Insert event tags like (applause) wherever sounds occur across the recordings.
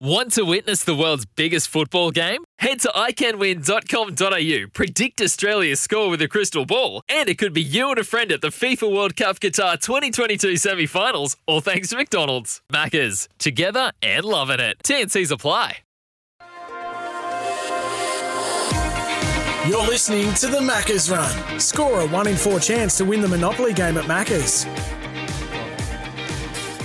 Want to witness the world's biggest football game? Head to iCanWin.com.au, predict Australia's score with a crystal ball, and it could be you and a friend at the FIFA World Cup Qatar 2022 semi finals, all thanks to McDonald's. Maccas, together and loving it. TNC's apply. You're listening to the Maccas Run. Score a 1 in 4 chance to win the Monopoly game at Maccas.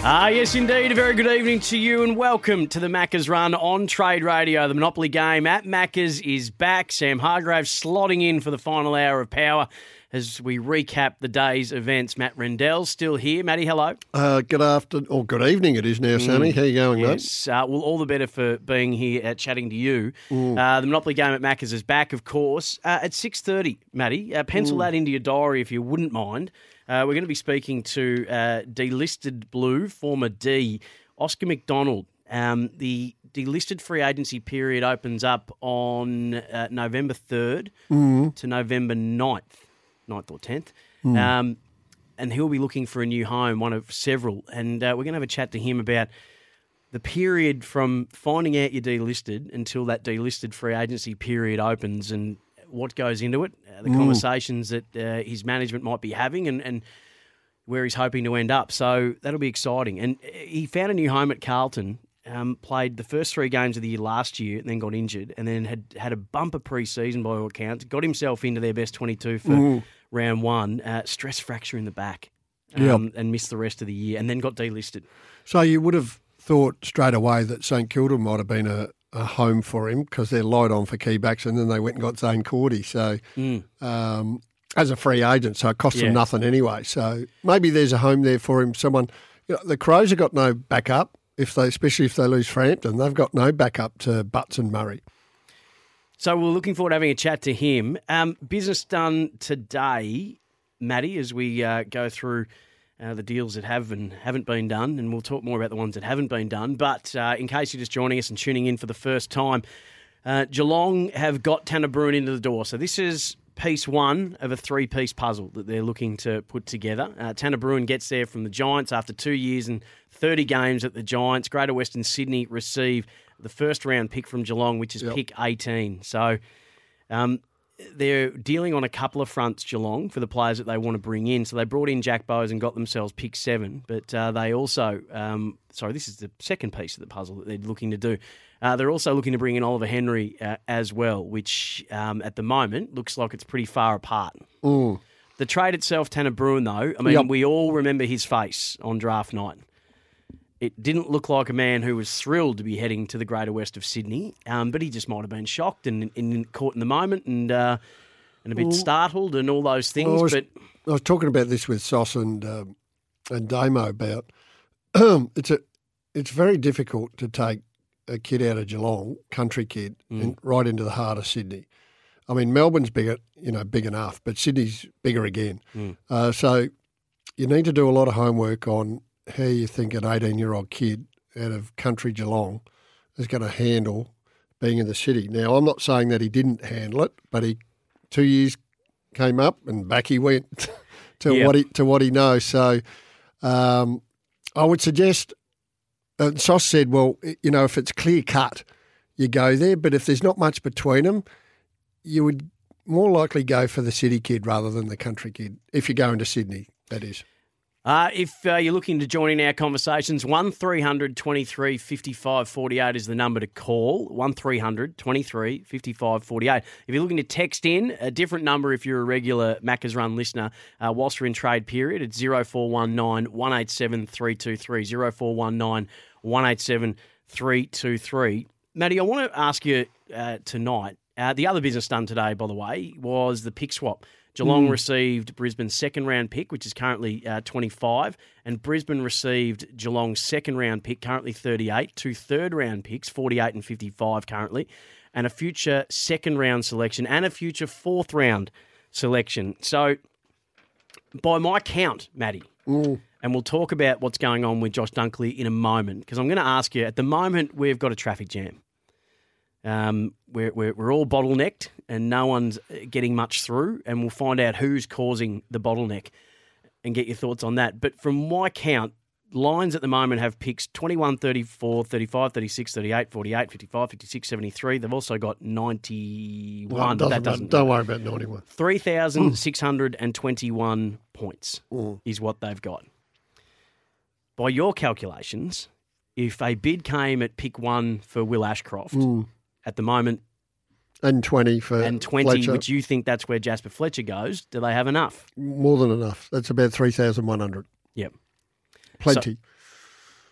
Ah, yes, indeed. A very good evening to you and welcome to the Maccas Run on Trade Radio. The Monopoly game at Maccas is back. Sam Hargrave slotting in for the final hour of power as we recap the day's events. Matt Rendell's still here. Matty, hello. Uh, good afternoon, or good evening it is now, Sammy. How you going, mate? Uh, well, all the better for being here at chatting to you. Uh, the Monopoly game at Maccas is back, of course, uh, at 6.30, Matty. Uh, pencil that into your diary if you wouldn't mind. Uh, we're going to be speaking to uh, delisted Blue, former D, Oscar McDonald. Um, the delisted free agency period opens up on uh, November 3rd to November 9th, 9th or 10th. Um, and he'll be looking for a new home, one of several. And uh, we're going to have a chat to him about the period from finding out you're delisted until that delisted free agency period opens and what goes into it, uh, the conversations that uh, his management might be having, and, and where he's hoping to end up. So that'll be exciting. And uh, he found a new home at Carlton. Um, played the first three games of the year last year, and then got injured, and then had had a bumper pre-season by all accounts. Got himself into their best twenty-two for round one. Uh, stress fracture in the back, um, and missed the rest of the year, and then got delisted. So you would have thought straight away that St Kilda might have been a, a home for him because they're light on for key backs, and then they went and got Zaine Cordy. So um, as a free agent, so it cost Yeah. them nothing anyway. So maybe there's a home there for him. Someone, you know, the Crows have got no backup. If they, especially if they lose Frampton, they've got no backup to Butts and Murray. So we're looking forward to having a chat to him. Um, business done today, Matty, as we uh, go through uh, the deals that have and haven't been done, and we'll talk more about the ones that haven't been done. But uh, in case you're just joining us and tuning in for the first time, uh, Geelong have got Tanner Bruhn into the door. So this is piece one of a three-piece puzzle that they're looking to put together. Uh, Tanner Bruhn gets there from the Giants after two years and 30 games at the Giants. Greater Western Sydney receive the first round pick from Geelong, which is pick 18. So um, they're dealing on a couple of fronts, Geelong, for the players that they want to bring in. So they brought in Jack Bowes and got themselves pick seven, but uh, they also, um, sorry, this is the second piece of the puzzle that they're looking to do. Uh, they're also looking to bring in Oliver Henry uh, as well, which um, at the moment looks like it's pretty far apart. The trade itself, Tanner Bruhn, though, I mean, Yep. we all remember his face on draft night. It didn't look like a man who was thrilled to be heading to the greater west of Sydney, um, but he just might have been shocked and, and caught in the moment and uh, and a bit startled and all those things. I was, but I was talking about this with Sos and um, and Damo about (clears throat) it's a it's very difficult to take a kid out of Geelong, country kid, and right into the heart of Sydney. I mean, Melbourne's bigger, you know, big enough, but Sydney's bigger again. Uh, so you need to do a lot of homework on how you think an 18 year old kid out of country Geelong is going to handle being in the city. Now, I'm not saying that he didn't handle it, but he two years came up and back he went (laughs) to Yeah. what he to what he knows. So um, I would suggest. And Sos said, "Well, you know, if it's clear cut, you go there. But if there's not much between them, you would more likely go for the city kid rather than the country kid. If you're going to Sydney, that is. Uh, if uh, you're looking to join in our conversations, 1300 23 55 48 is the number to call. 1300 23 55 48. If you're looking to text in, a different number if you're a regular Macca's Run listener, uh, whilst we're in trade period, it's 0419 187 323. 0419 187 323. Matty, I want to ask you uh, tonight. Uh, the other business done today, by the way, was the pick swap. Geelong received Brisbane's second round pick, which is currently uh, 25, and Brisbane received Geelong's second round pick, currently 38, two third round picks, 48 and 55 currently, and a future second round selection and a future fourth round selection. So, by my count, Matty, and we'll talk about what's going on with Josh Dunkley in a moment because I'm going to ask you. At the moment, we've got a traffic jam. Um, we're, we're, we're all bottlenecked and no one's uh, getting much through, and we'll find out who's causing the bottleneck and get your thoughts on that. But from my count, Lions at the moment have picks 21, 34, 35, 36, 38, 48, 55, 56, 73. They've also got 91, Well, doesn't that doesn't Don't worry about 91. 3,621 points mm. is what they've got. By your calculations, if a bid came at pick one for Will Ashcroft, mm. at the moment, And 20 for and 20, Fletcher. which you think that's where Jaspa Fletcher goes, do they have enough? More than enough. That's about 3,100. Yep. Plenty.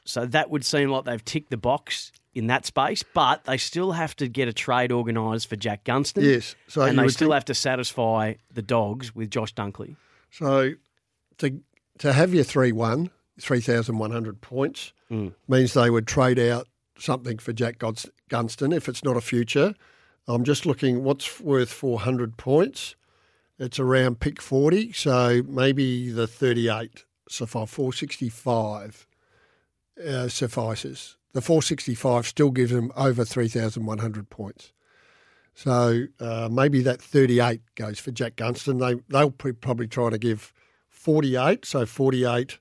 So that would seem like they've ticked the box in that space, but they still have to get a trade organised for Jack Gunston. yes. So and they still think- have to satisfy the dogs with Josh Dunkley. So to to have your three one, three thousand one hundred points Mm. means they would trade out something for Jack Guns- Gunston if it's not a future. I'm just looking what's worth four hundred points. It's around pick forty, so maybe the thirty eight suffice four sixty five uh, suffices. The four sixty five still gives them over three thousand one hundred points. So uh, maybe that 38 goes for Jack Gunston. They they'll pr- probably try to give 48. So 48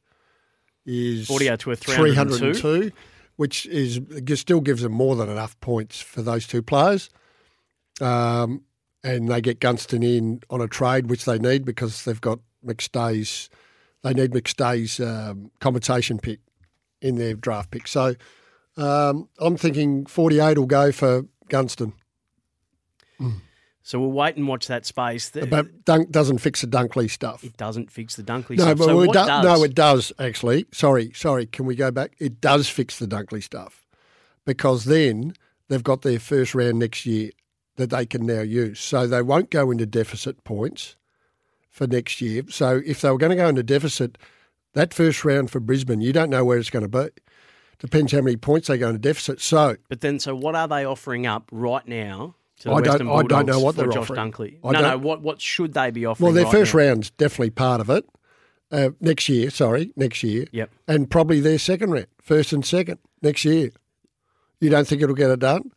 is 48 to a 302. 302, which is still gives them more than enough points for those two players. Um, and they get Gunston in on a trade, which they need because they've got McStay's. They need McStay's um, compensation pick in their draft pick. So um, I'm thinking 48 will go for Gunston. So we'll wait and watch that space. But Dunk doesn't fix the Dunkley stuff. it doesn't fix the Dunkley No, stuff. but so do- does? no, it does actually. Sorry, sorry. Can we go back? It does fix the Dunkley stuff because then they've got their first round next year that they can now use. So they won't go into deficit points for next year. So if they were going to go into deficit, that first round for Brisbane, you don't know where it's going to be. Depends how many points they go into deficit. So But then, so what are they offering up right now to the I don't- Western I don't know what they're Josh offering. Dunkley? I no, no. What what should they be offering? well, their right first now? round's definitely part of it. Uh, next year, sorry, next year. Yep. and probably their second round, first and second next year. You don't think it'll get it done?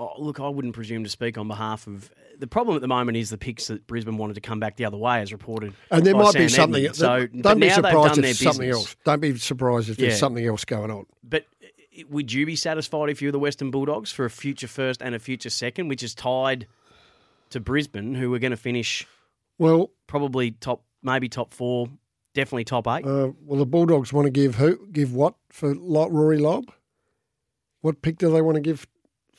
Oh, look, I wouldn't presume to speak on behalf of. The problem at the moment is the picks that Brisbane wanted to come back the other way, as reported. And there might be something. Edmund. So, don't be surprised if something else. Don't be surprised if Yeah. there's something else going on. But uh, would you be satisfied if you're the Western Bulldogs for a future first and a future second, which is tied to Brisbane, who are going to finish Well, probably top, maybe top four, definitely top eight? uh, well, the Bulldogs want to give who? Give what for Rory Lobb? What pick do they want to give?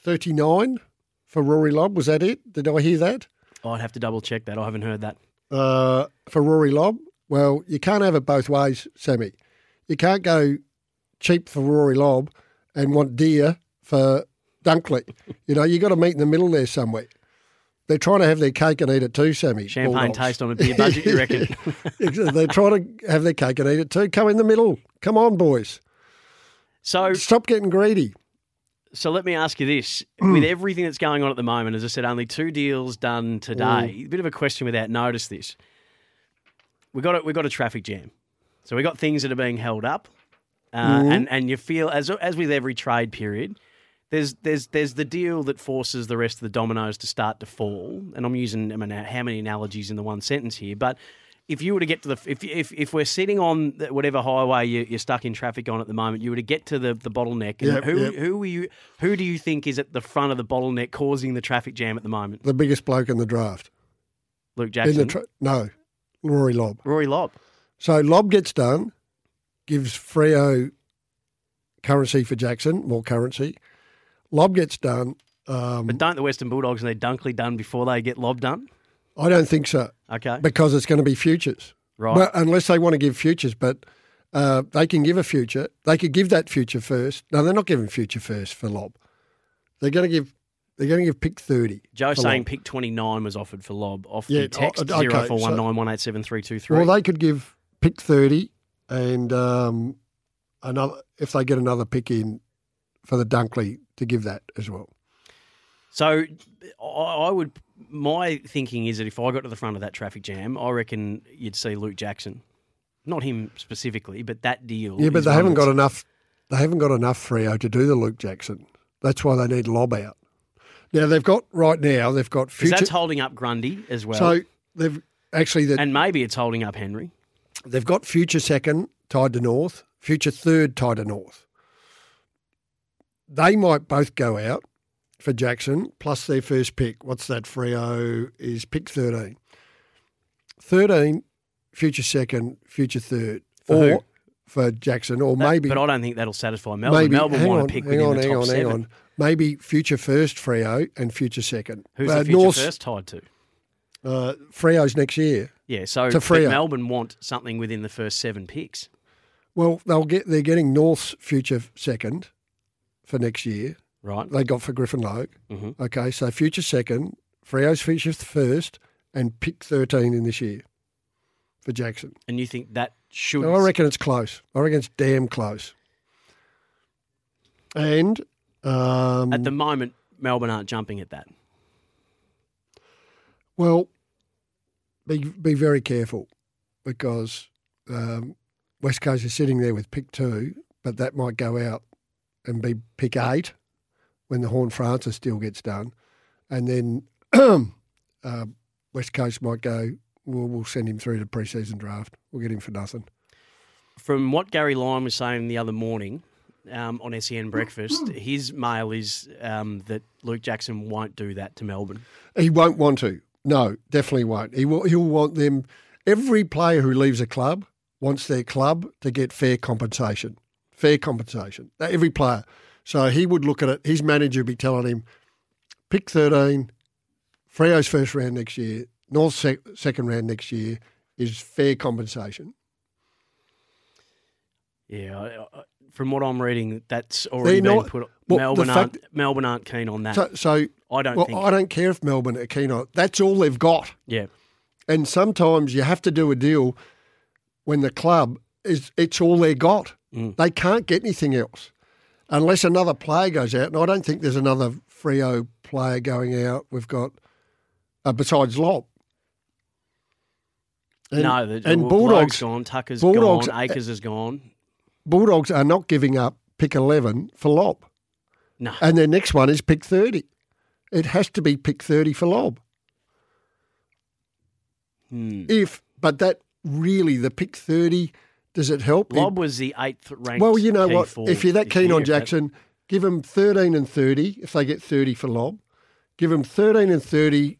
Thirty nine for Rory Lobb. Was that it? Did I hear that? I'd have to double check that. I haven't heard that. uh, for Rory Lobb. Well, you can't have it both ways, Sammy. You can't go cheap for Rory Lobb and want dear for Dunkley. (laughs) you know, you got to meet in the middle there somewhere. They're trying to have their cake and eat it too, Sammy. Champagne Bulldogs. taste on a beer budget, you reckon? (laughs) They're trying to have their cake and eat it too. Come in the middle. Come on, boys. so, Stop getting greedy. So let me ask you this: Hmm. with everything that's going on at the moment, as I said, only two deals done today. A bit of a question without notice. This we got a, we got a traffic jam, so we got things that are being held up, uh, Mm-hmm. and and you feel as as with every trade period. There's, there's, there's the deal that forces the rest of the dominoes to start to fall, and I'm using I mean, how many analogies in the one sentence here, but if you were to get to the if if, if we're sitting on whatever highway you, you're stuck in traffic on at the moment, you were to get to the, the bottleneck. And Yep, who yep. who are you who do you think is at the front of the bottleneck causing the traffic jam at the moment? The biggest bloke in the draft. Luke In Jackson, the tra- no, Rory Lobb. Rory Lobb. So Lobb gets done, gives Freo currency for Jackson, more currency. Lobb gets done. Um, But don't the Western Bulldogs and their Dunkley done before they get Lobb done? I don't think so Okay, because it's going to be futures. right. Well, unless they want to give futures, but uh, they can give a future. They could give that future first. No, they're not giving future first for Lobb. They're going to give. They're going to give pick thirty. Joe saying Lobb. pick 29 was offered for Lobb off Yeah, the text oh, okay, zero four one nine one eight seven three two three. Well, they could give pick thirty, and um, another if they get another pick in for the Dunkley to give that as well. So I, would. My thinking is that if I got to the front of that traffic jam, I reckon you'd see Luke Jackson, not him specifically, but that deal. Yeah, but they haven't got enough. They haven't got enough Freo to do the Luke Jackson. That's why they need Lobb out. Now they've got right now. They've got future. that's holding up Grundy as well, so they've actually that and maybe it's holding up Henry. they've got future second tied to North, future third tied to North. They might both go out for Jackson plus their first pick. What's that? Freo is pick 13. 13, future second, future third. For or who? for Jackson, or That- maybe but I don't think that'll satisfy Melbourne. maybe Melbourne want on, to pick within on, the top on, seven. Maybe future first Freo and future second. Who's Uh, the future North's- first tied to? Uh, Freo's next year. Yeah, so Melbourne want something within the first seven picks. Well, they'll get. They're getting North's future second for next year. Right. They got for Griffin Logue. Mhm. Okay, so future second, Freo's future first, and pick thirteen in this year for Jackson. And you think that should So I reckon it's close. I reckon it's damn close. And um, at the moment Melbourne aren't jumping at that. Well, be be very careful because um, West Coast is sitting there with pick two, but that might go out and be pick eight when the Horne-Francis deal gets done, and then (clears throat) uh, West Coast might go. We'll, we'll send him through the preseason draft. We'll get him for nothing. From what Gary Lyon was saying the other morning um, on SEN Breakfast, (clears throat) his mail is um, that Luke Jackson won't do that to Melbourne. He won't want to. No, definitely won't. He will. He'll want them. Every player who leaves a club wants their club to get fair compensation. Fair compensation. Every player. So he would look at it. His manager would be telling him, pick thirteen, Freo's first round next year, North sec- second round next year is fair compensation. Yeah, I, I, from what I'm reading, that's already They're been not- put. well, Melbourne aren't Melbourne aren't keen on that. So, so I don't well, think. I don't care if Melbourne are keen on it. That's all they've got. yeah, And sometimes you have to do a deal when the club is it's all they've got. Mm. They can't get anything else unless another player goes out. And I don't think there's another Freo player going out. We've got uh, besides Lobb. And, no, the, and well, Bulldogs gone, Tucker's Bulldogs- gone, Acres is gone. Bulldogs are not giving up pick eleven for Lobb, No, and their next one is pick thirty. It has to be pick thirty for Lobb. Hmm. If but that really the pick thirty does it help? Lobb was the eighth ranked. Well, you know what? If you're that keen year, on Jackson, give him 13 and 30 if they get 30 for Lobb. Give him 13 and 30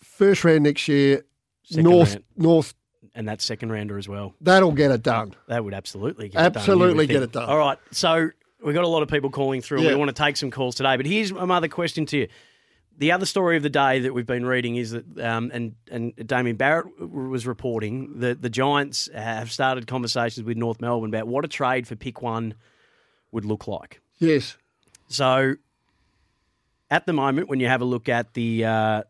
first round next year. North, round. North, and that second rounder as well. that'll get it done. That would absolutely get it done. Absolutely get it done. All right, so we've got a lot of people calling through. Yeah. We want to take some calls today, but here's another question to you. The other story of the day that we've been reading is that, um, and and Damien Barrett was reporting that the Giants have started conversations with North Melbourne about what a trade for pick one would look like. Yes. So, at the moment, when you have a look at the uh,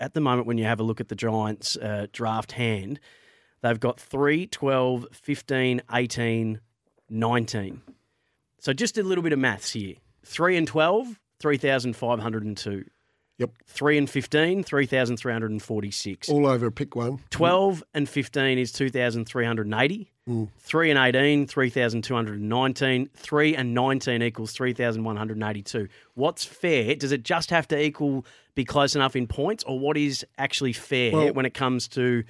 at the moment when you have a look at the Giants' uh, draft hand, they've got 3, 12, 15, 18, 19. So just a little bit of maths here. 3 and 12, 3,502. Yep. 3 and 15, 3,346. All over pick one. 12 and 15 is 2,380. 3 and 18, 3,219. 3 and 19 equals 3,182. What's fair? Does it just have to equal, be close enough in points, or what is actually fair Well- when it comes to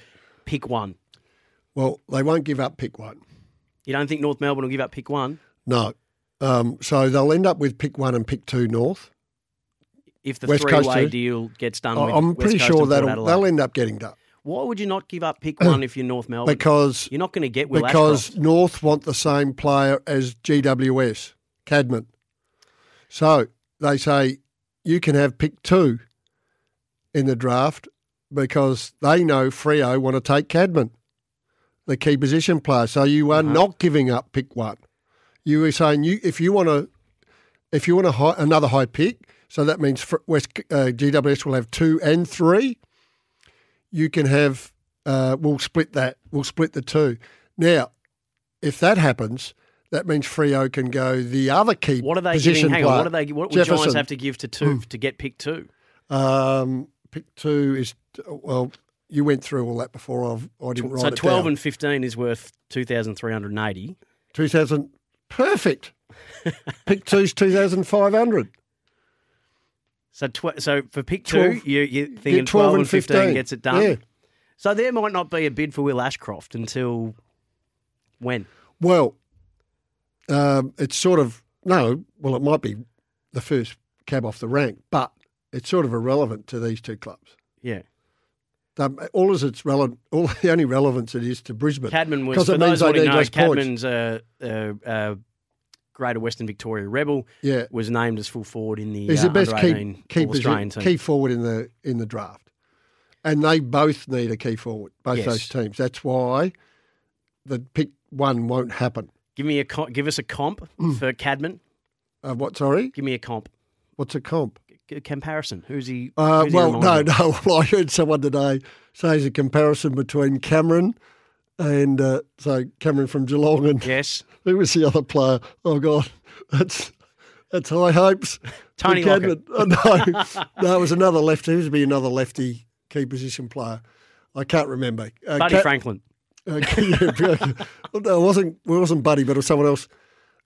pick one? Well, they won't give up pick one. You don't think North Melbourne will give up pick one? No. Um, so they'll end up with pick one and pick two North. If the West three-way deal gets done I'm West pretty Coast sure that'll, they'll end up getting done Why would you not give up pick one if you're North Melbourne? because you're not going to get Will because Ashcroft. North want the same player as GWS, Cadman. So they say you can have pick two in the draft because they know Freo want to take Cadman, the key position player. So you are Uh-huh. not giving up pick one. You were saying you if you want to if you want a high, another high pick, so that means West uh, GWS will have two and three. You can have uh, we'll split that. We'll split the two. Now, if that happens, that means Freo can go the other key What are they position? Hang player. on. What are they? What would Giants Jefferson. Have to give to two to get pick two? Um, pick two is well. You went through all that before. I've, I didn't write So it twelve and fifteen is worth two thousand three hundred eighty. two thousand. Perfect. Pick two's two thousand five hundred. So tw- so for pick two, 12 you you thinking Yeah, 12 and 15, 15. gets it done. Yeah. So there might not be a bid for Will Ashcroft until When? Well, um, it's sort of no. Well, it might be the first cab off the rank, but it's sort of irrelevant to these two clubs. Yeah. Um, all as it's relevant, all (laughs) the only relevance it is to Brisbane. Cadman was, 'Cause for it means those they need know, less points. Cadman's a, a, a Greater Western Victoria Rebel. Yeah. Was named as full forward in the He's uh, the best key, 18 key, All Australian team. key forward in the in the draft, and they both need a key forward. Both Yes. those teams. That's why the pick one won't happen. Give me a give us a comp Mm. for Cadman. Uh, what? Sorry, Give me a comp. what's a comp? A comparison. Who's he? Uh, who's he well, no, no. Well, (laughs) I heard someone today say there's a comparison between Cameron and uh, so Cameron from Geelong and Yes. (laughs) who was the other player? Oh God, that's that's high hopes. Tony Cadman. Oh, no, (laughs) no, it was another lefty. Who's be another lefty key position player? I can't remember. Uh, Buddy Ca- Franklin. Uh, (laughs) yeah, no, it wasn't. It wasn't Buddy, but it was someone else.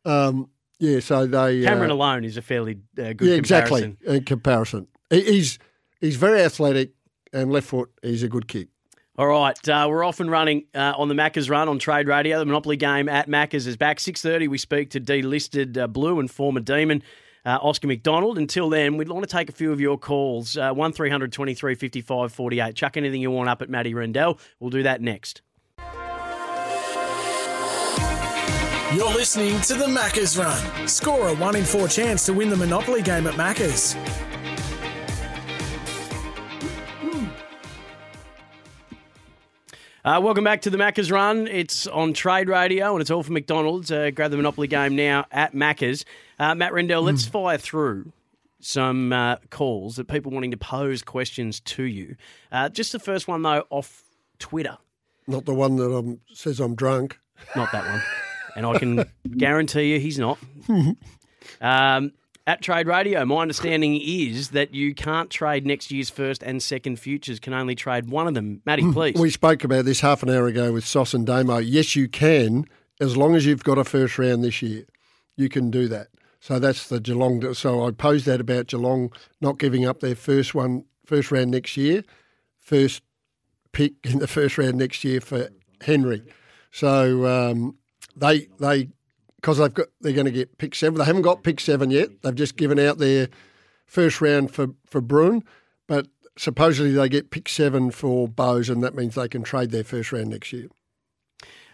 Um, yeah, so they Cameron uh, alone is a fairly uh, good yeah, comparison. exactly. In comparison, He- he's he's very athletic and left foot. He's a good kick. All right, uh, we're off and running uh, on the Macca's run on Trade Radio. The Monopoly game at Macca's is back. 6.30, we speak to delisted uh, Blue and former Demon, uh, Oscar McDonald. Until then, we'd want to take a few of your calls. Uh, 1300 23 55 48. Chuck anything you want up at Matty Rendell. We'll do that next. You're listening to the Macca's Run. Score a 1 in 4 chance to win the Monopoly game at Macca's. Uh, welcome back to the Macca's Run. It's on Trade Radio and it's all for McDonald's. Uh, grab the Monopoly game now at Macca's. Uh, Matt Rendell, let's fire through some uh, calls that people wanting to pose questions to you. Uh, just the first one, though, off Twitter. Not the one that um, says I'm drunk. Not that one. and I can (laughs) guarantee you he's not. (laughs) Um, at Trade Radio, my understanding is that you can't trade next year's first and second futures, can only trade one of them. Matty, please. We spoke about this half an hour ago with Sauce and Damo. Yes, you can, as long as you've got a first round this year. You can do that. So that's the Geelong. So I posed that about Geelong not giving up their first one, first round next year, first pick in the first round next year for Henry. So um, they they because they've got they're going to get pick seven. They haven't got pick seven yet. They've just given out their first round for for Bruhn, but supposedly they get pick seven for Bowes, and that means they can trade their first round next year.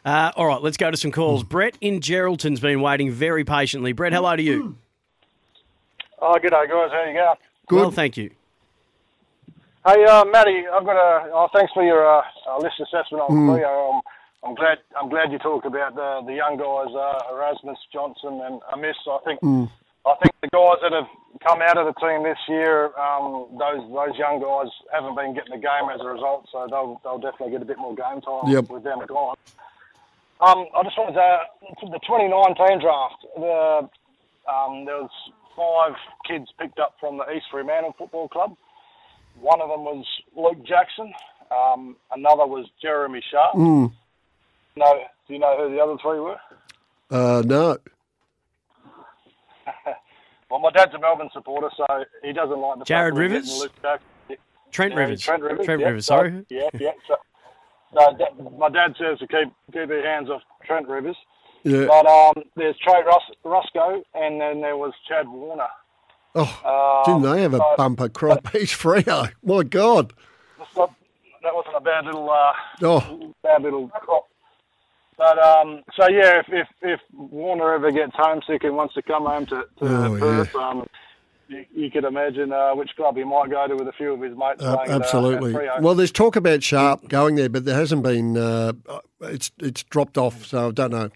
Uh, all right, let's go to some calls. Brett in Geraldton's been waiting very patiently. Brett, hello to you. (clears throat) Oh, good day, guys. How you going? Good. Well, thank you. Hey, uh, Matty, I've got a. Oh, thanks for your uh, uh, list assessment on Mm. Cleo. Um, I'm glad. I'm glad you talked about the the young guys, uh, Erasmus Johnson and Amiss. I think. Mm. I think the guys that have come out of the team this year, um, those those young guys haven't been getting the game as a result, so they'll they'll definitely get a bit more game time Yep. with them gone. Um, I just wanted to say the 2019 draft. The um, there was five kids picked up from the East Fremantle Football Club. One of them was Luke Jackson. Um, another was Jeremy Sharp. Mm. No, do you know who the other three were? Uh, no. (laughs) Well, my dad's a Melbourne supporter, so he doesn't like the Jared fact that we're Rivers? getting Luke Jackson. Trent Yeah, Rivers. Trent Rivers. yeah. Rivers, So- sorry. Yeah, yeah. So, no, that, my dad says to keep keep their hands off Trent Rivers. Yeah. But um, there's Trey Rus- Ruscoe, and then there was Chad Warner. Oh, didn't they have a so- bumper crop? He's Freo. My God. Not- that wasn't a bad little uh, Oh, bad little crop. But um, so yeah, if, if if Warner ever gets homesick and wants to come home to, to Oh, Perth, um, you, you could imagine uh, which club he might go to with a few of his mates. uh, playing at, uh, absolutely. at Well, there's talk about Sharp going there, but there hasn't been. Uh, it's it's dropped off, so I don't know.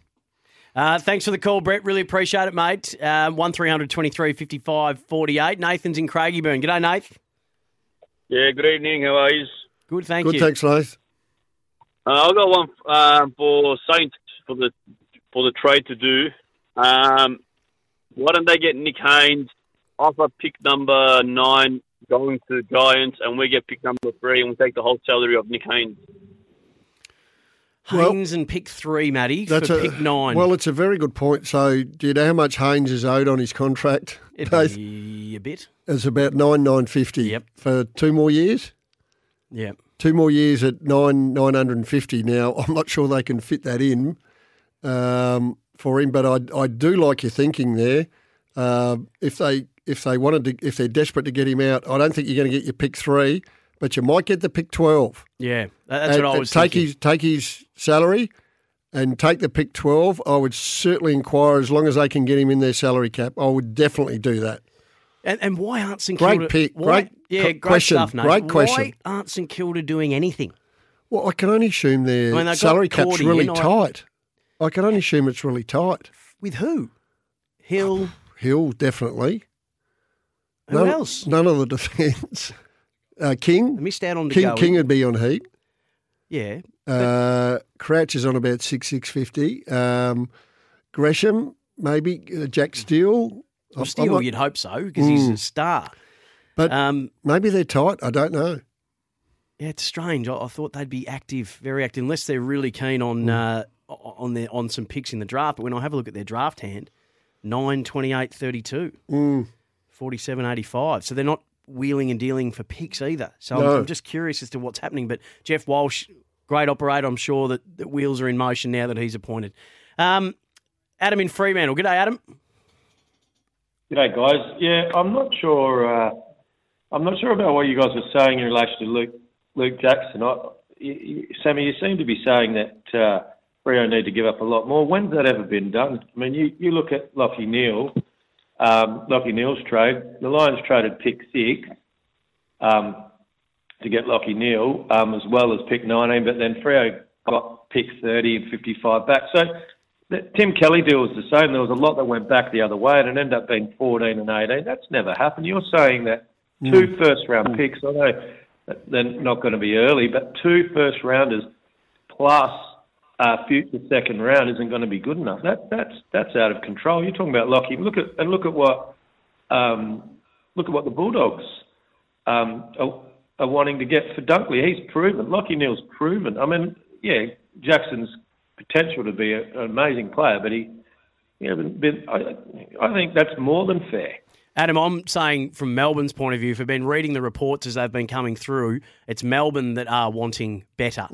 Uh, thanks for the call, Brett. Really appreciate it, mate. Um, 1300 23 55 48. Nathan's in Craigieburn. G'day, Nath. Yeah, good evening. How are you? Good, thank Good, you. thanks, Lath. Uh, I've got one um, for Saints for the for the trade to do. Um, why don't they get Nick Haynes, offer pick number nine going to Giants, and we get pick number three, and we take the whole salary of Nick Haynes. Well, Haynes and pick three, Matty, That's for a, pick nine. Well, it's a very good point. So, do you know how much Haynes is owed on his contract? It'd Lath? be a bit. It's about nine nine fifty. Yep. For two more years. Yeah. Two more years at nine nine hundred and fifty. Now, (laughs) I'm not sure they can fit that in um, for him. But I, I do like your thinking there. Uh, if they if they wanted to, if they're desperate to get him out, I don't think you're going to get your pick three, but you might get the pick twelve. Yeah, that's And- what I was take thinking. his take his salary and take the pick twelve. I would certainly inquire as long as they can get him in their salary cap. I would definitely do that. And, and why aren't St Great Kilda? pick, Why, great yeah, great question, stuff, Nate. great question. Why aren't St Kilda doing anything? Well, I can only assume their I mean, salary cap's Cordy really in, I- tight. I can only assume it's really tight. With who? Hill. Hill definitely. Who none, else? None of the (laughs) defence. Uh, I King. missed out on King, DeGoey. King would be on heat. Yeah, Uh, Crouch is on about six six fifty. Um, Gresham maybe uh, Jack Steele. Well, I'm still not- you'd hope so because he's Mm. a star. but Um, maybe they're tight. I don't know. yeah, it's strange. I, I thought they'd be active, very active, unless they're really keen on uh, on their on some picks in the draft. But when I have a look at their draft hand, 9, 28, 32, Mm. 47, 85. So they're not wheeling and dealing for picks either. So No. I'm, I'm just curious as to what's happening. But Geoff Walsh, great operator, I'm sure that, that wheels are in motion now that he's appointed. Um, Adam in Fremantle. Good day, Adam. G'day, guys. Yeah, I'm not sure. Uh, I'm not sure about what you guys were saying in relation to Luke Luke Jackson. I, you, Sammy, you seem to be saying that uh, Rio need to give up a lot more. When's that ever been done? I mean, you, you look at Lachie Neale, um, Lachie Neale's trade. The Lions traded pick six um, to get Lachie Neale, um, as well as pick 19, but then Freo got pick 30 and 55 back. So the Tim Kelly deal was the same. There was a lot that went back the other way, and it ended up being 14 and 18. That's never happened. You're saying that two first round picks, I know that they're not going to be early, but two first rounders plus uh, future second round isn't going to be good enough. That that's that's out of control. You're talking about Lachie. Look at and look at what um, look at what the Bulldogs um, are, are wanting to get for Dunkley. He's proven. Lachie Neale's proven. I mean, yeah, Jackson's potential to be a, an amazing player, but he, he hasn't been. I, I think that's more than fair. Adam, I'm saying from Melbourne's point of view, if I've been reading the reports as they've been coming through, it's Melbourne that are wanting better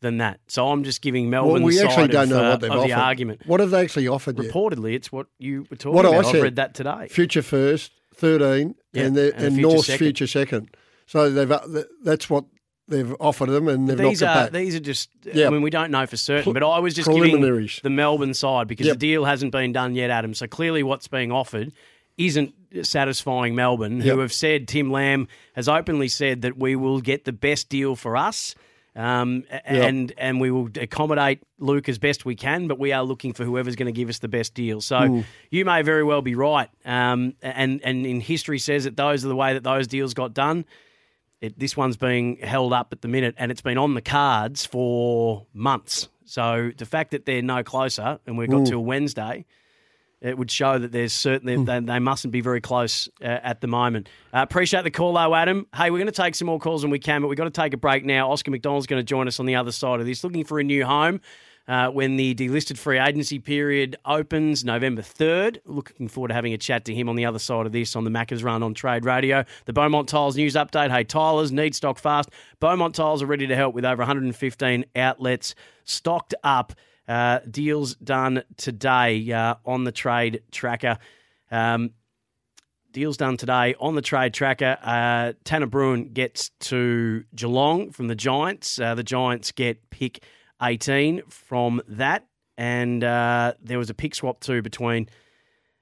than that. So I'm just giving Well, Melbourne's we actually side don't of, know uh, what they've of offered. the argument. What have they actually offered you? Reportedly, it's what you were talking What I about. said. I've read that today. Future first, thirteen, Yeah, and, the, and a and future North's second. future second. So they've uh, that's what they've offered them, and they've These knocked are it back. these are just. Yeah. I mean, we don't know for certain, but I was just giving the Melbourne side because Yep. the deal hasn't been done yet, Adam. So clearly, what's being offered isn't satisfying Melbourne, Yep. who have said Tim Lamb has openly said that we will get the best deal for us. Um, and and we will accommodate Luke as best we can, but we are looking for whoever's going to give us the best deal. So you may very well be right, um, and and in history says that those are the way that those deals got done. It, this one's being held up at the minute, and it's been on the cards for months. So the fact that they're no closer, and we've got till Wednesday, it would show that there's certainly they, they mustn't be very close uh, at the moment. Uh, appreciate the call, though, Adam. Hey, we're going to take some more calls when we can, but we've got to take a break now. Oscar McDonald's going to join us on the other side of this, looking for a new home. Uh, when the delisted free agency period opens November 3rd. Looking forward to having a chat to him on the other side of this on the Macca's Run on Trade Radio. The Beaumont Tiles news update. Hey, Tylers, need stock fast. Beaumont Tiles are ready to help with over 115 outlets stocked up. Uh, deals done today uh, on the trade tracker. Um, deals done today on the trade tracker. Uh, Tanner Bruhn gets to Geelong from the Giants. Uh, the Giants get pick 18 from that. And uh, there was a pick swap too between.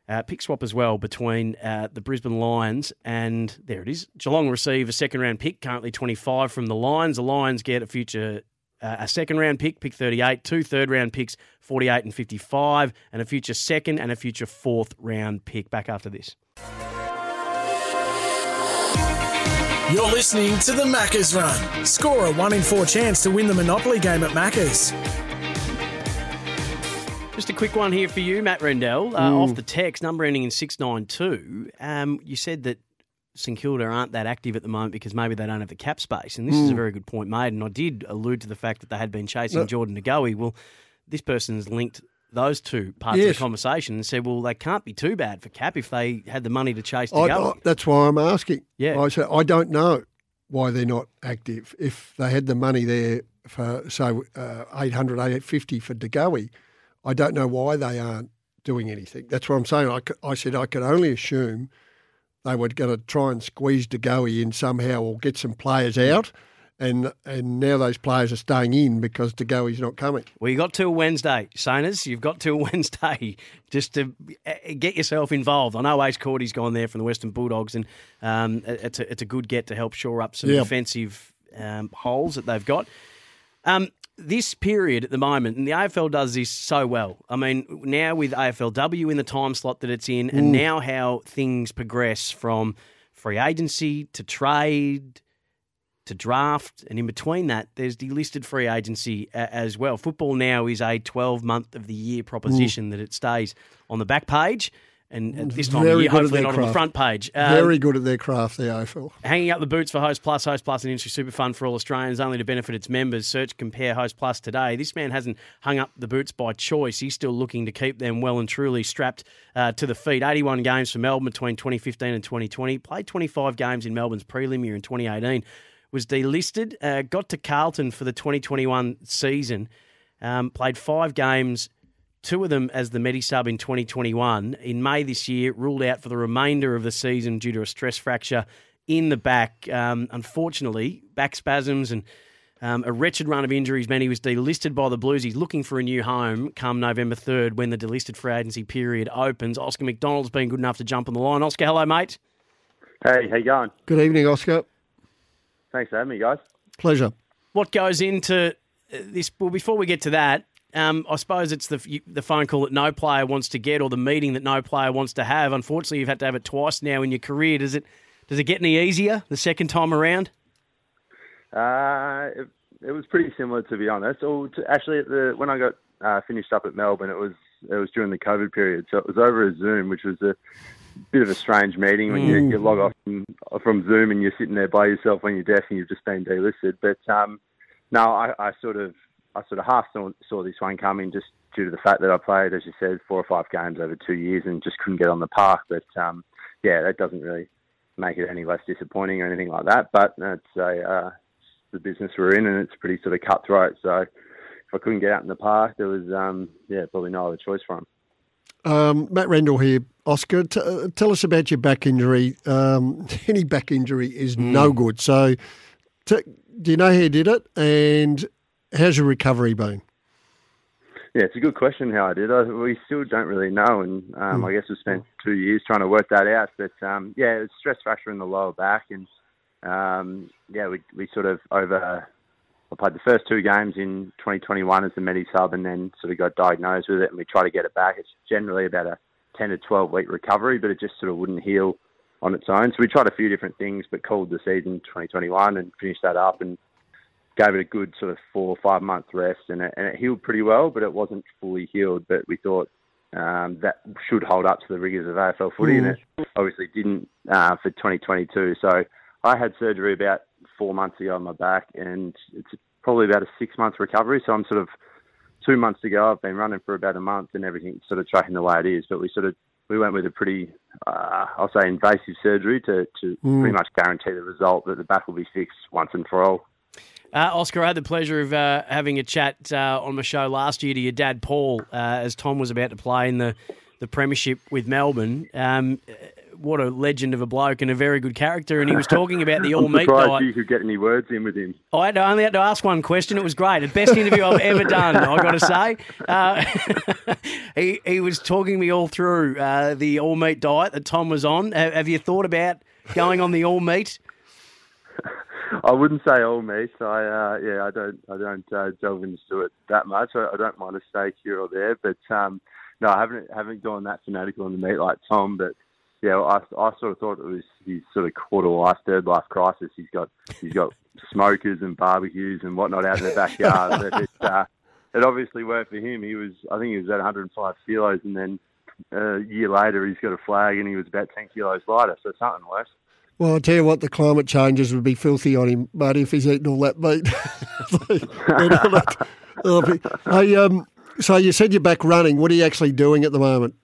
Uh, pick swap as well between uh, the Brisbane Lions and there it is. Geelong receive a second round pick, currently 25 from the Lions. The Lions get a future uh, a second round pick, pick 38, two third round picks, 48 and 55, and a future second and a future fourth round pick. Back after this. You're listening to the Macca's Run. Score a 1 in 4 chance to win the Monopoly game at Macca's. Just a quick one here for you, Matt Rendell, uh, off the text, number ending in 692. Um, you said that St Kilda aren't that active at the moment because maybe they don't have the cap space. And this is a very good point made. And I did allude to the fact that they had been chasing No. Jordan De Goey. Well, this person's linked those two parts of the conversation and said, well, they can't be too bad for cap if they had the money to chase I, De Goey. I- that's why I'm asking. Yeah. I say I don't know why they're not active. If they had the money there for say uh, 800, 850 for De Goey, I don't know why they aren't doing anything. That's what I'm saying. I said I could only assume they were going to try and squeeze DeGoey in somehow or get some players out. And and now those players are staying in because DeGoey's not coming. Well, you got till Wednesday, Saners. You've got till (laughs) Wednesday just to uh, get yourself involved. I know Ace Cordy's gone there from the Western Bulldogs, and um, it's a, it's a good get to help shore up some Yep. defensive um, holes that they've got. Um, this period at the moment, and the AFL does this so well. I mean, now with AFLW in the time slot that it's in, and now how things progress from free agency to trade to draft, and in between that, there's delisted free agency a- as well. Football now is a 12 month of the year proposition that it stays on the back page, and at this time of year, hopefully not on the front page. Um, Very good at their craft, the AFL. Hanging up the boots for Host Plus. Host Plus, an industry super fund for all Australians, only to benefit its members. Search Compare Host Plus today. This man hasn't hung up the boots by choice. He's still looking to keep them well and truly strapped uh, to the feet. 81 games for Melbourne between 2015 and 2020. Played 25 games in Melbourne's prelim year in 2018. Was delisted. Uh, got to Carlton for the 2021 season. Um, played five games two of them as the Medi sub in 2021. In May this year, ruled out for the remainder of the season due to a stress fracture in the back. Um, unfortunately, back spasms and um, a wretched run of injuries meant he was delisted by the Blues. He's looking for a new home come November 3rd when the delisted free agency period opens. Oscar McDonald's been good enough to jump on the line. Oscar, hello, mate. Hey, how you going? Good evening, Oscar. Thanks for having me, guys. Pleasure. What goes into uh, this? Well, before we get to that, um, I suppose it's the the phone call that no player wants to get, or the meeting that no player wants to have. Unfortunately, you've had to have it twice now in your career. Does it does it get any easier the second time around? Uh, it, it was pretty similar, to be honest. Or to, actually, the, when I got uh, finished up at Melbourne, it was it was during the COVID period, so it was over a Zoom, which was a bit of a strange meeting when you, you log off from, from Zoom and you're sitting there by yourself on your desk and you've just been delisted. But um, no, I, I sort of I sort of half saw, saw this one coming just due to the fact that I played, as you said, four or five games over two years and just couldn't get on the park. But um, yeah, that doesn't really make it any less disappointing or anything like that. But it's a uh, the business we're in, and it's pretty sort of cutthroat. So if I couldn't get out in the park, there was um, yeah probably no other choice for him. Um, Matt Rendell here. Oscar, t- uh, tell us about your back injury. Um, (laughs) any back injury is no good. So, t- do you know how you did it, and how's your recovery been? Yeah, it's a good question how I did. I, we still don't really know, and um, I guess we spent two years trying to work that out. But um, yeah, it was stress fracture in the lower back, and um, yeah, we we sort of over. I played the first two games in 2021 as the Medi sub, and then sort of got diagnosed with it, and we try to get it back. It's generally about a 10 to 12 week recovery, but it just sort of wouldn't heal on its own. So we tried a few different things, but called the season 2021 and finished that up and gave it a good sort of four or five month rest, and it, and it healed pretty well, but it wasn't fully healed. But we thought um, that should hold up to the rigors of AFL footy, and it obviously didn't uh, for 2022. So I had surgery about four months ago on my back, and it's probably about a six month recovery. So I'm sort of two months to go. I've been running for about a month, and everything's sort of tracking the way it is. But we sort of we went with a pretty, uh, I'll say, invasive surgery to, to pretty much guarantee the result that the back will be fixed once and for all. Uh, Oscar, I had the pleasure of uh, having a chat uh, on my show last year to your dad, Paul, uh, as Tom was about to play in the, the Premiership with Melbourne. Um, what a legend of a bloke and a very good character. And he was talking about the (laughs) all meat diet. you could get any words in with him. I had to, only had to ask one question. It was great. The best interview I've ever done, i got to say. Uh, (laughs) he, he was talking me all through uh, the all meat diet that Tom was on. Ha- Have you thought about going on the all meat? (laughs) I wouldn't say all meat. I uh, yeah, I don't I don't uh, delve into it that much. I, I don't mind a steak here or there, but um, no, I haven't haven't gone that fanatical on the meat like Tom. But yeah, I, I sort of thought it was his sort of quarter life, third life crisis. He's got he's got smokers and barbecues and whatnot out in the backyard. (laughs) but it, uh, it obviously worked for him. He was I think he was at 105 kilos, and then uh, a year later he's got a flag and he was about 10 kilos lighter. So something worse. Well, I'll tell you what, the climate changes would be filthy on him, mate, if he's eating all that meat. They'd all have- they'll be- hey, um, so you said you're back running. What are you actually doing at the moment?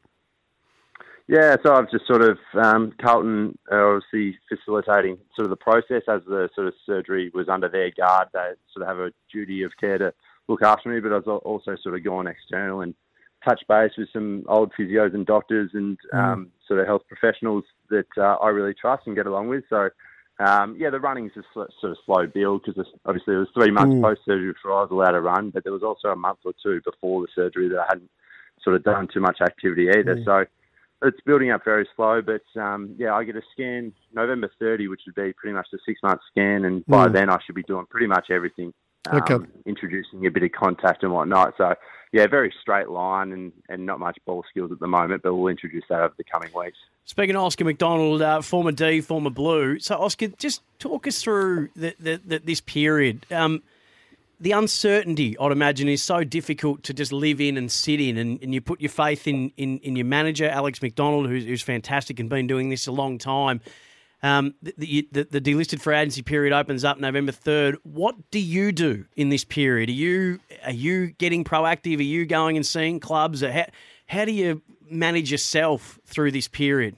Yeah, so I've just sort of um, Carlton are obviously facilitating sort of the process as the sort of surgery was under their guard. They sort of have a duty of care to look after me, but I've also sort of gone external and touch base with some old physios and doctors and um, sort of health professionals that uh, I really trust and get along with. So, um, yeah, the running's a sl- sort of slow build because obviously it was three months post surgery before I was allowed to run, but there was also a month or two before the surgery that I hadn't sort of done too much activity either. So it's building up very slow, but um, yeah, I get a scan November 30, which would be pretty much the six month scan, and by Mm. then I should be doing pretty much everything, um, Okay. introducing a bit of contact and whatnot. So yeah, very straight line and, and not much ball skills at the moment, but we'll introduce that over the coming weeks. Speaking of Oscar McDonald, uh, former D, former Blue. So, Oscar, just talk us through the, the, the, this period. Um, the uncertainty, I'd imagine, is so difficult to just live in and sit in, and, and you put your faith in, in, in your manager, Alex McDonald, who's, who's fantastic and been doing this a long time. Um, the, the, the, delisted for agency period opens up November 3rd. What do you do in this period? Are you are you getting proactive? Are you going and seeing clubs? How, how do you manage yourself through this period?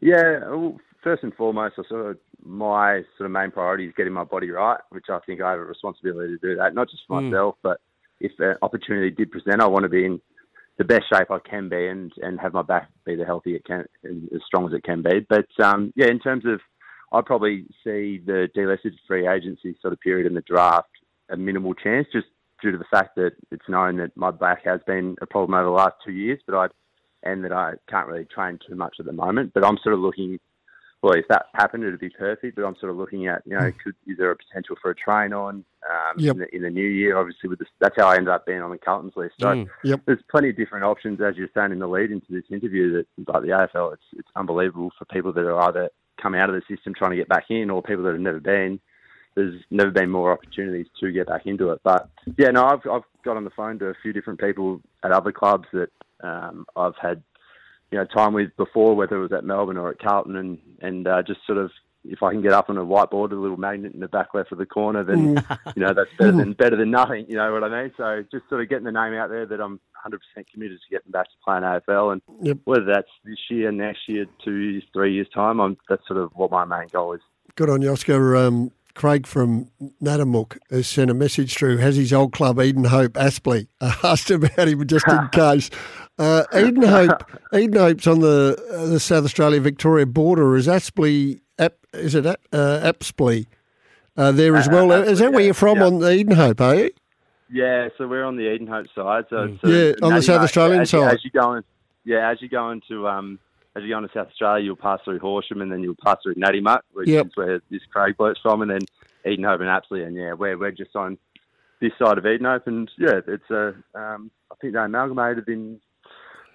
Yeah, well, first and foremost, I sort of my sort of main priority is getting my body right, which I think I have a responsibility to do that, not just for Mm. myself, but if an opportunity did present, I want to be in the best shape I can be and, and have my back be the healthy it can, and as strong as it can be. But um, yeah, in terms of, I probably see the delisted free agency sort of period in the draft a minimal chance, just due to the fact that it's known that my back has been a problem over the last two years, but I and that I can't really train too much at the moment. But I'm sort of looking. Well, if that happened, it'd be perfect. But I'm sort of looking at, you know, could, is there a potential for a train on um, Yep. in, the, in the new year? Obviously, with the, that's how I ended up being on the Carlton's list. So Mm. Yep. there's plenty of different options, as you're saying in the lead into this interview. That like the AFL, it's it's unbelievable for people that are either come out of the system trying to get back in, or people that have never been. There's never been more opportunities to get back into it. But yeah, no, I've I've got on the phone to a few different people at other clubs that um, I've had you know time with before, whether it was at Melbourne or at Carlton, and and uh, just sort of if I can get up on a whiteboard, a little magnet in the back left of the corner, then you know that's better (laughs) than better than nothing. You know what I mean? So just sort of getting the name out there that I'm 100% committed to getting back to playing AFL, and Yep. whether that's this year, next year, two years, three years time, I'm, that's sort of what my main goal is. Good on you, Oscar. Um, Craig from Natimuk has sent a message through. Has his old club, Edenhope, Aspley, I (laughs) asked about him just in (laughs) case. Uh, Edenhope, Eden Hope's on the uh, the South Australia Victoria border. Is Aspley? Ap, is it uh, Apsley? Uh, there as Uh, well. is that where you're from yeah. on the Edenhope? Are you? Yeah, so we're on the Edenhope side. So uh, Yeah, on the South Australian as, side. As you go in, yeah, as you go into um, as you go into South Australia, you'll pass through Horsham, and then you'll pass through Natimuk, which Yep. is where this Craig bloke's from, and then Edenhope and Apsley, and yeah, we're we're just on this side of Edenhope, and yeah, it's a um, I think they amalgamated in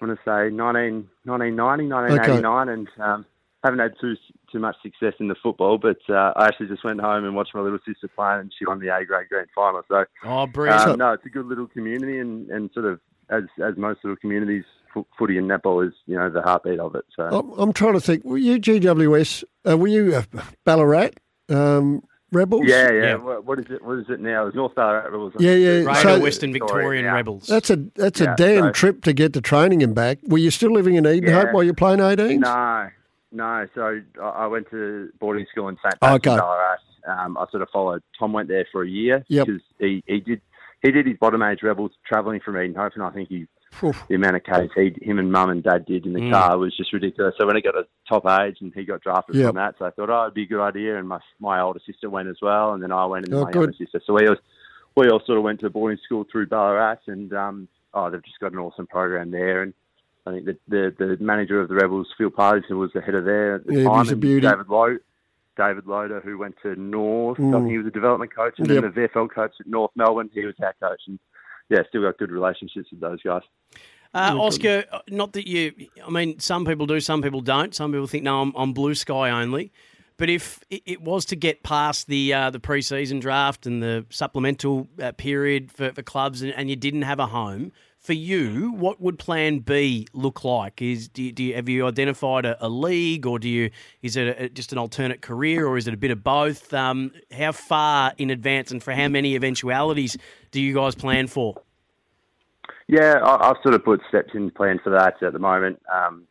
I want to say 19, 1990, 1989, and um, haven't had too too much success in the football, but uh, I actually just went home and watched my little sister play, and she won the A grade grand final. So Oh, brilliant. um, no, it's a good little community, and, and sort of as as most little communities, fo- footy and netball is you know the heartbeat of it. So I'm, I'm trying to think. Were you GWS? Uh, were you uh, Ballarat um, Rebels? yeah, yeah. Yeah. What, what is it? What is it now? It's North Ballarat Rebels. Yeah, yeah. Radar so- Western Victorian yeah. Rebels. That's a that's a damn so- trip to get to training and back. Were you still living in Eden Yeah. Hope while you're playing 18s? No, no. So I I went to boarding school in St. Okay. Patrick's, Ballarat. Um, I sort of followed. Tom went there for a year Yep. because he, he did he did his bottom age Rebels travelling from Eden Hope, and I think he Oof. the amount of Ks he, him and mum and dad did in the Mm. car was just ridiculous. So when he got a top age and he got drafted Yep. from that, so I thought, oh, it'd be a good idea. And my my older sister went as well, and then I went and Oh, my good. younger sister. So we all, we all sort of went to boarding school through Ballarat, and um, oh, they've just got an awesome program there. And I think the the, the manager of the Rebels, Phil Parties, who was the head of there at the Yeah, time, he's a beauty. David Lowe. David Loader, who went to North, I Mm. think he was a development coach, and Yep. then the VFL coach at North Melbourne, he was our coach, and yeah, still got good relationships with those guys. Uh, Oscar, uh, not that you, I mean, some people do, some people don't. Some people think, no, I'm, I'm blue sky only. But if it, it was to get past the uh, the preseason draft and the supplemental uh, period for, for clubs, and, and you didn't have a home, for you, what would Plan B look like? Is do you, do you, have you identified a, a league, or do you is it a, just an alternate career, or is it a bit of both? Um, how far in advance, and for how many eventualities do you guys plan for? Yeah, I, I've sort of put steps in plan for that at the moment. Um,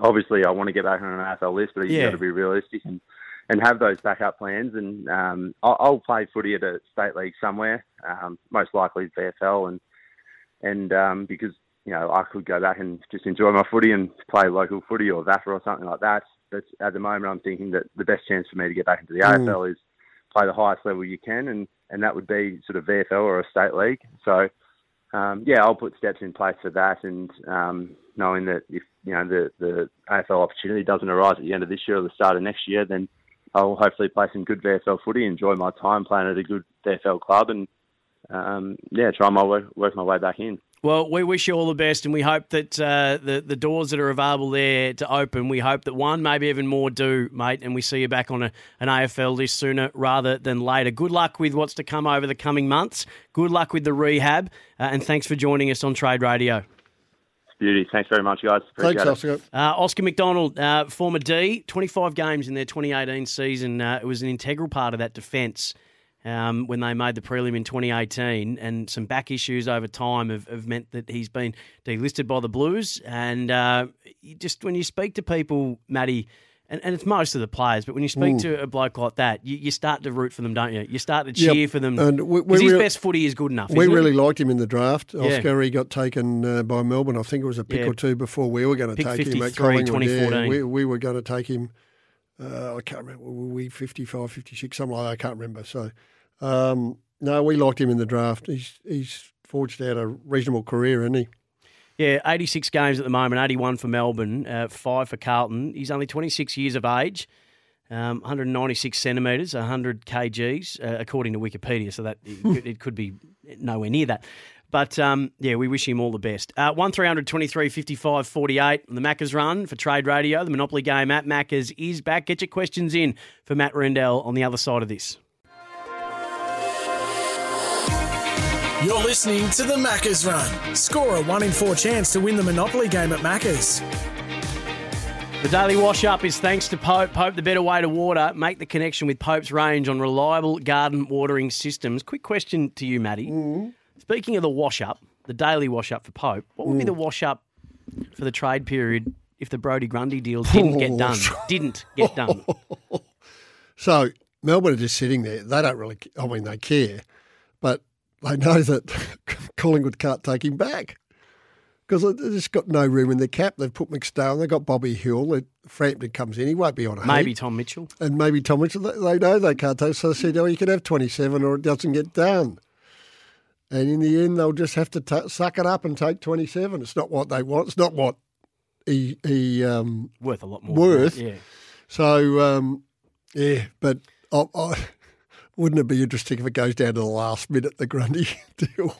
obviously, I want to get back on an AFL list, but you've Yeah. got to be realistic and, and have those backup plans. And um, I'll, I'll play footy at a state league somewhere, um, most likely VFL, and and um, because you know, I could go back and just enjoy my footy and play local footy or VAFA or something like that. But at the moment, I'm thinking that the best chance for me to get back into the Mm. AFL is play the highest level you can, and, and that would be sort of VFL or a state league. So, um, yeah, I'll put steps in place for that, and um, knowing that if you know the the AFL opportunity doesn't arise at the end of this year or the start of next year, then I'll hopefully play some good VFL footy, enjoy my time playing at a good VFL club, and um, yeah, try my work, work my way back in. Well, we wish you all the best, and we hope that uh, the the doors that are available there to open, we hope that one, maybe even more do, mate, and we see you back on a, an AFL list sooner rather than later. Good luck with what's to come over the coming months. Good luck with the rehab, uh, and thanks for joining us on Trade Radio. Beauty. Thanks very much, guys. Appreciate Thanks, it. Oscar. Uh, Oscar McDonald, uh, former D, 25 games in their 2018 season. Uh, it was an integral part of that defence um, when they made the prelim in 2018, and some back issues over time have, have meant that he's been delisted by the Blues. And uh, you just when you speak to people, Matty, and, and it's most of the players, but when you speak to a bloke like that, you, you start to root for them, don't you? You start to Yep. cheer for them. And we- we his real- best footy is good enough. We isn't it? really liked him in the draft. Yeah. Oscar, he got taken uh, by Melbourne. I think it was a pick Yeah. or two before we were going to Pick take him at 53, Collingwood. Yeah, we, we were going to take him. Uh, I can't remember. Were we 55, 56, something like that? I can't remember. So, um, no, we liked him in the draft. He's he's forged out a reasonable career, isn't he? Yeah, 86 games at the moment, 81 for Melbourne, uh, five for Carlton. He's only 26 years of age, um, 196 centimetres, 100 kgs, uh, according to Wikipedia. So that it could, it could be nowhere near that. But um, yeah, we wish him all the best. Uh, 1 300 23 55 48 on the Macca's run for Trade Radio. The Monopoly game at Macca's is back. Get your questions in for Matt Rendell on the other side of this. You're listening to the Macca's Run. Score a 1 in 4 chance to win the Monopoly game at Macca's. The daily wash up is thanks to Pope. Pope, the better way to water. Make the connection with Pope's range on reliable garden watering systems. Quick question to you, Matty. Speaking of the wash up, the daily wash up for Pope, what would be the wash up for the trade period if the Brodie Grundy deal didn't get (laughs) done? didn't get done. (laughs) So Melbourne are just sitting there. They don't really. I mean, they care, but they know that (laughs) Collingwood can't take him back because they've just got no room in their cap. They've put McStay. They've got Bobby Hill. Frampton comes in, he won't be on a Maybe heap. Tom Mitchell. and maybe Tom Mitchell. They they know they can't take. So they said, "Oh, you can have twenty-seven, or it doesn't get done." And in the end, they'll just have to ta suck it up and take twenty-seven. It's not what they want. It's not what he he um, Worth a lot more. Worth? that, Yeah. so um, yeah, but I, I, wouldn't it be interesting if it goes down to the last minute, the Grundy (laughs) deal?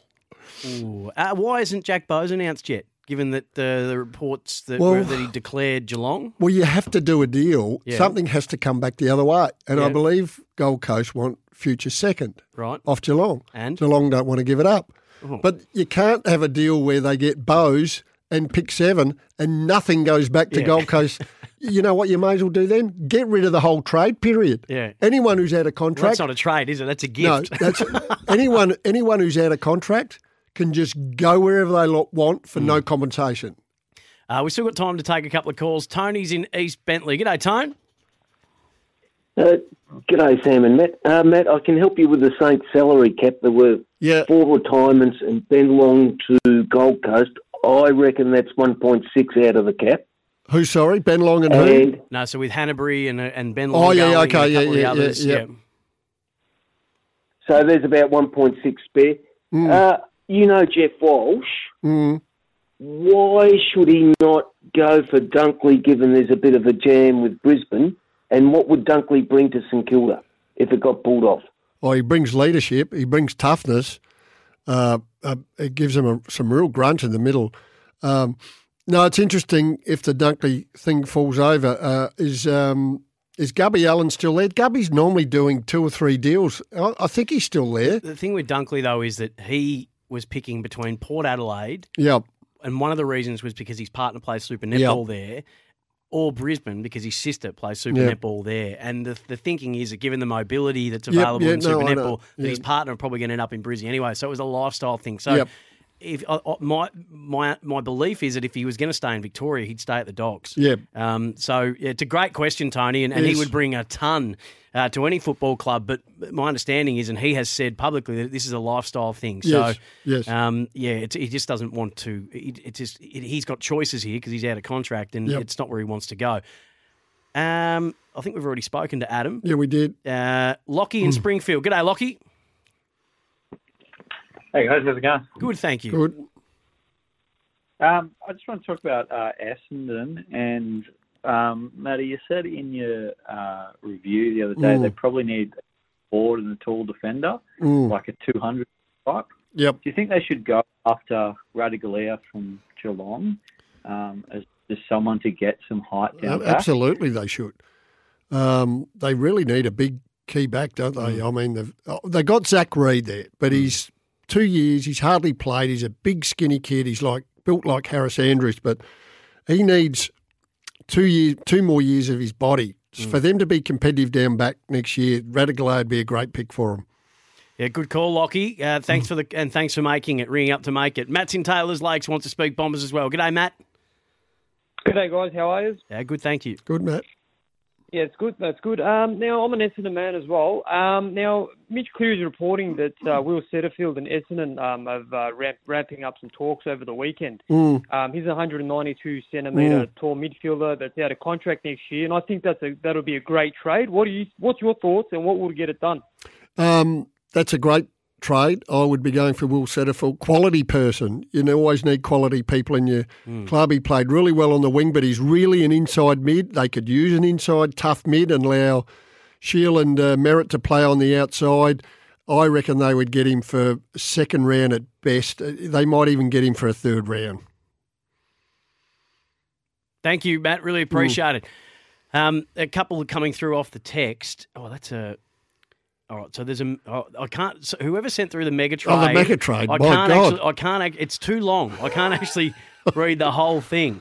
Ooh. Uh, why isn't Jack Bowes announced yet? Given that the, the reports that, Well- were, that he declared Geelong. Well, you have to do a deal. Yeah. Something has to come back the other way, and I believe Gold Coast want future second Right. off Geelong. And? Geelong don't want to give it up. Oh. But you can't have a deal where they get Bowes and pick seven, and nothing goes back to Yeah. Gold Coast. (laughs) you know what you may as well do then? Get rid of the whole trade period. Yeah. Anyone who's out of Well, contract. that's not a trade, is it? That's a No, gift. that's (laughs) anyone. Anyone who's out of contract can just go wherever they want for Hmm. no compensation. Uh, we've still got time to take a couple of calls. Tony's in East Bentleigh. G'day, Tone. Uh, g'day, Sam and Matt. Uh, Matt, I can help you with the Saints salary cap. There were Yeah. four retirements and Ben Long to Gold Coast. I reckon that's 1.6 out of the cap. Who? Sorry, Ben Long and who? No, so with Hannebery and uh, and Ben Oh, Long yeah, okay, and a yeah, couple of the yeah, yeah, yeah. so there's about 1.6 spare. Uh, you know Geoff Walsh. Mm. Why should he not go for Dunkley given there's a bit of a jam with Brisbane? And what would Dunkley bring to St Kilda if it got pulled off? Well, he brings leadership. He brings toughness. Uh, uh, it gives him a, some real grunt in the middle. Um, no, it's interesting if the Dunkley thing falls over. Uh, is um, is Gubby Allen still there? Gubby's normally doing two or three deals. I, I think he's still there. The thing with Dunkley though is that he was picking between Port Adelaide, Yeah. and one of the reasons was because his partner plays Super. Netball there, or Brisbane because his sister plays Super Yeah. Netball there. And the, the thinking is that given the mobility that's Yep, available in Super know. Netball, that his partner are probably going to end up in Brisbane anyway. So it was a lifestyle thing. So Yep. If uh, uh, my my my belief is that if he was going to stay in Victoria, he'd stay at the Docks. Yeah. Um, so yeah, it's a great question, Tony, and, and he would bring a ton uh, to any football club. But my understanding is, and he has said publicly that this is a lifestyle thing. So Yes, yes. um, yeah, he just doesn't want to. It, it just it, he's got choices here because he's out of contract, and Yep. it's not where he wants to go. Um, I think we've already spoken to Adam. Yeah, we did. Uh, Lockie in Springfield. G'day, Lockie. Hey guys, how's it going? Good, thank you. Good. Um, I just want to talk about uh, Essendon and um, Matty. You said in your uh, review the other day Mm. they probably need a forward and a tall defender, Mm. like a 200 type. Yep. Do you think they should go after Ratugolea from Geelong um, as just someone to get some height down Uh, back? Absolutely, they should. Um, they really need a big key back, don't they? Mm. I mean, they've, oh, they got Zach Reid there, but he's two years. He's hardly played. He's a big, skinny kid. He's like built like Harris Andrews, but he needs two years, two more years of his body Mm. for them to be competitive down back next year. Radical would be a great pick for him. Yeah, good call, Lockie. Uh, thanks for the and thanks for making it, ringing up to make it. Matt's in Taylor's Lakes wants to speak Bombers as well. G'day, Matt. G'day, guys. How are you? Yeah, good, thank you. Good, Matt. Yeah, it's good. That's good. Um, now, I'm an Essendon man as well. Um, now, Mitch Cleary is reporting that uh, Will Setterfield and Essendon um, have uh, ramp, ramping up some talks over the weekend. Mm. Um, he's a 192 centimetre Mm. tall midfielder that's out of contract next year, and I think that's a that'll be a great trade. What do you? What's your thoughts, and what will get it done? Um, that's a great trade. I would be going for Will Setterfield. Quality person. You always need quality people in your club. He played really well on the wing, but he's really an inside mid. They could use an inside tough mid and allow Shiel and uh, Merrett to play on the outside. I reckon they would get him for second round at best. Uh, They might even get him for a third round. Thank you, Matt. Really Mm. appreciate it. Um, a couple coming through off the text. Oh, that's a. All right, so there's a. Oh, I can't. So whoever sent through the mega trade. Oh, the mega trade, I my can't God. actually. I can't. ac- It's too long. I can't actually (laughs) read the whole thing.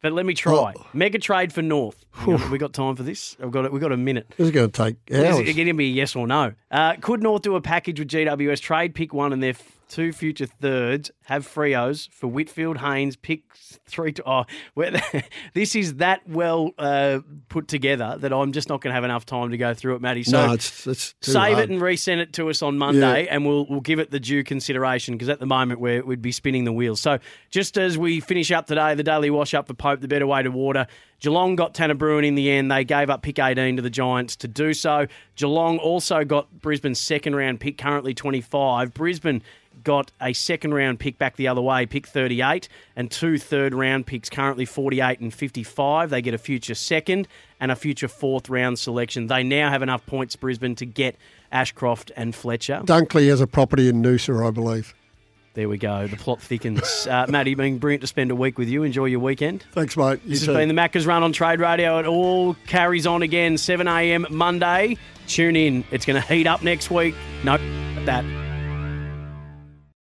But let me try. Oh. Mega trade for North. We got, we got time for this? I've got. it. We got a minute. This is going to take Is hours. it going to be a yes or no? Uh, could North do a package with GWS? Trade pick one and their two future thirds. Have Freo's for Whitfield, Haynes. Pick three. To, oh, (laughs) this is that well uh, put together that I'm just not going to have enough time to go through it, Matty. So no, it's, it's save hard. it and resend it to us on Monday, Yeah. and we'll we'll give it the due consideration because at the moment we're, we'd be spinning the wheels. So just as we finish up today, the daily wash up for Pope, the better way to water. Geelong got Tanner Bruhn in the end. They gave up pick 18 to the Giants to do so. Geelong also got Brisbane's second round pick, currently 25. Brisbane got a second round pick back the other way, pick 38, and two third round picks, currently 48 and 55. They get a future second and a future fourth round selection. They now have enough points, Brisbane, to get Ashcroft and Fletcher. Dunkley has a property in Noosa, I believe. There we go. The plot thickens. (laughs) Uh, Matty, been brilliant to spend a week with you. Enjoy your weekend. Thanks, mate. You This has been the Macca's Run on Trade Radio. It all carries on again, 7 a.m. Monday. Tune in. It's going to heat up next week. No, that.